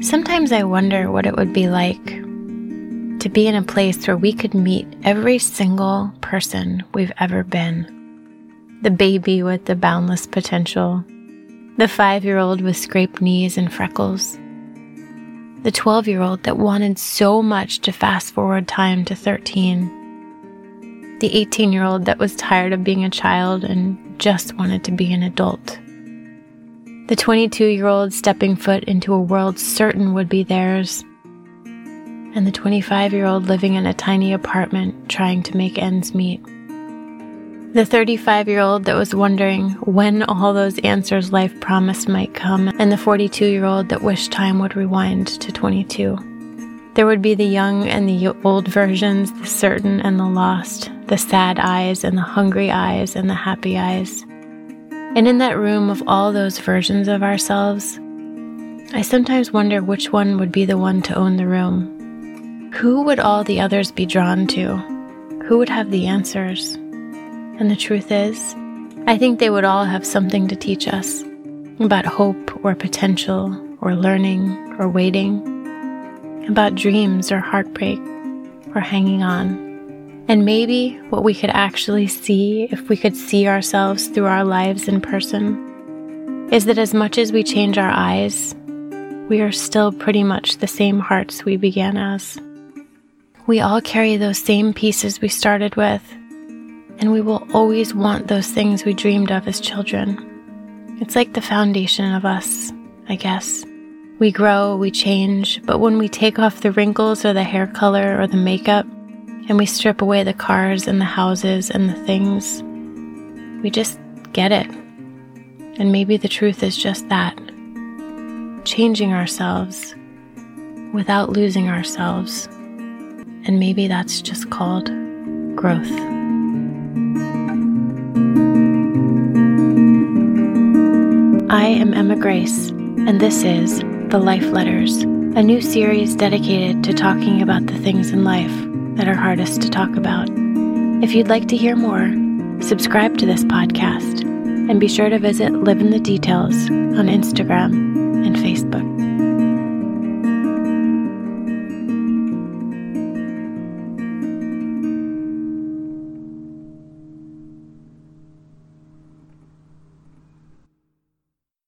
Sometimes I wonder what it would be like to be in a place where we could meet every single person we've ever been. The baby with the boundless potential, the five year old with scraped knees and freckles, the 12 year old that wanted so much to fast forward time to 13, the 18 year old that was tired of being a child and just wanted to be an adult. The 22 year old stepping foot into a world certain would be theirs, and the 25 year old living in a tiny apartment trying to make ends meet. The 35 year old that was wondering when all those answers life promised might come, and the 42 year old that wished time would rewind to 22. There would be the young and the old versions, the certain and the lost, the sad eyes and the hungry eyes and the happy eyes. And in that room of all those versions of ourselves, I sometimes wonder which one would be the one to own the room. Who would all the others be drawn to? Who would have the answers? And the truth is, I think they would all have something to teach us about hope or potential or learning or waiting, about dreams or heartbreak or hanging on. And maybe what we could actually see if we could see ourselves through our lives in person is that as much as we change our eyes, we are still pretty much the same hearts we began as. We all carry those same pieces we started with, and we will always want those things we dreamed of as children. It's like the foundation of us, I guess. We grow, we change, but when we take off the wrinkles or the hair color or the makeup, and we strip away the cars and the houses and the things, we just get it. And maybe the truth is just that changing ourselves without losing ourselves. And maybe that's just called growth. I am Emma Grace, and this is The Life Letters, a new series dedicated to talking about the things in life that are hardest to talk about. If you'd like to hear more, subscribe to this podcast and be sure to visit Live in the Details on Instagram and Facebook.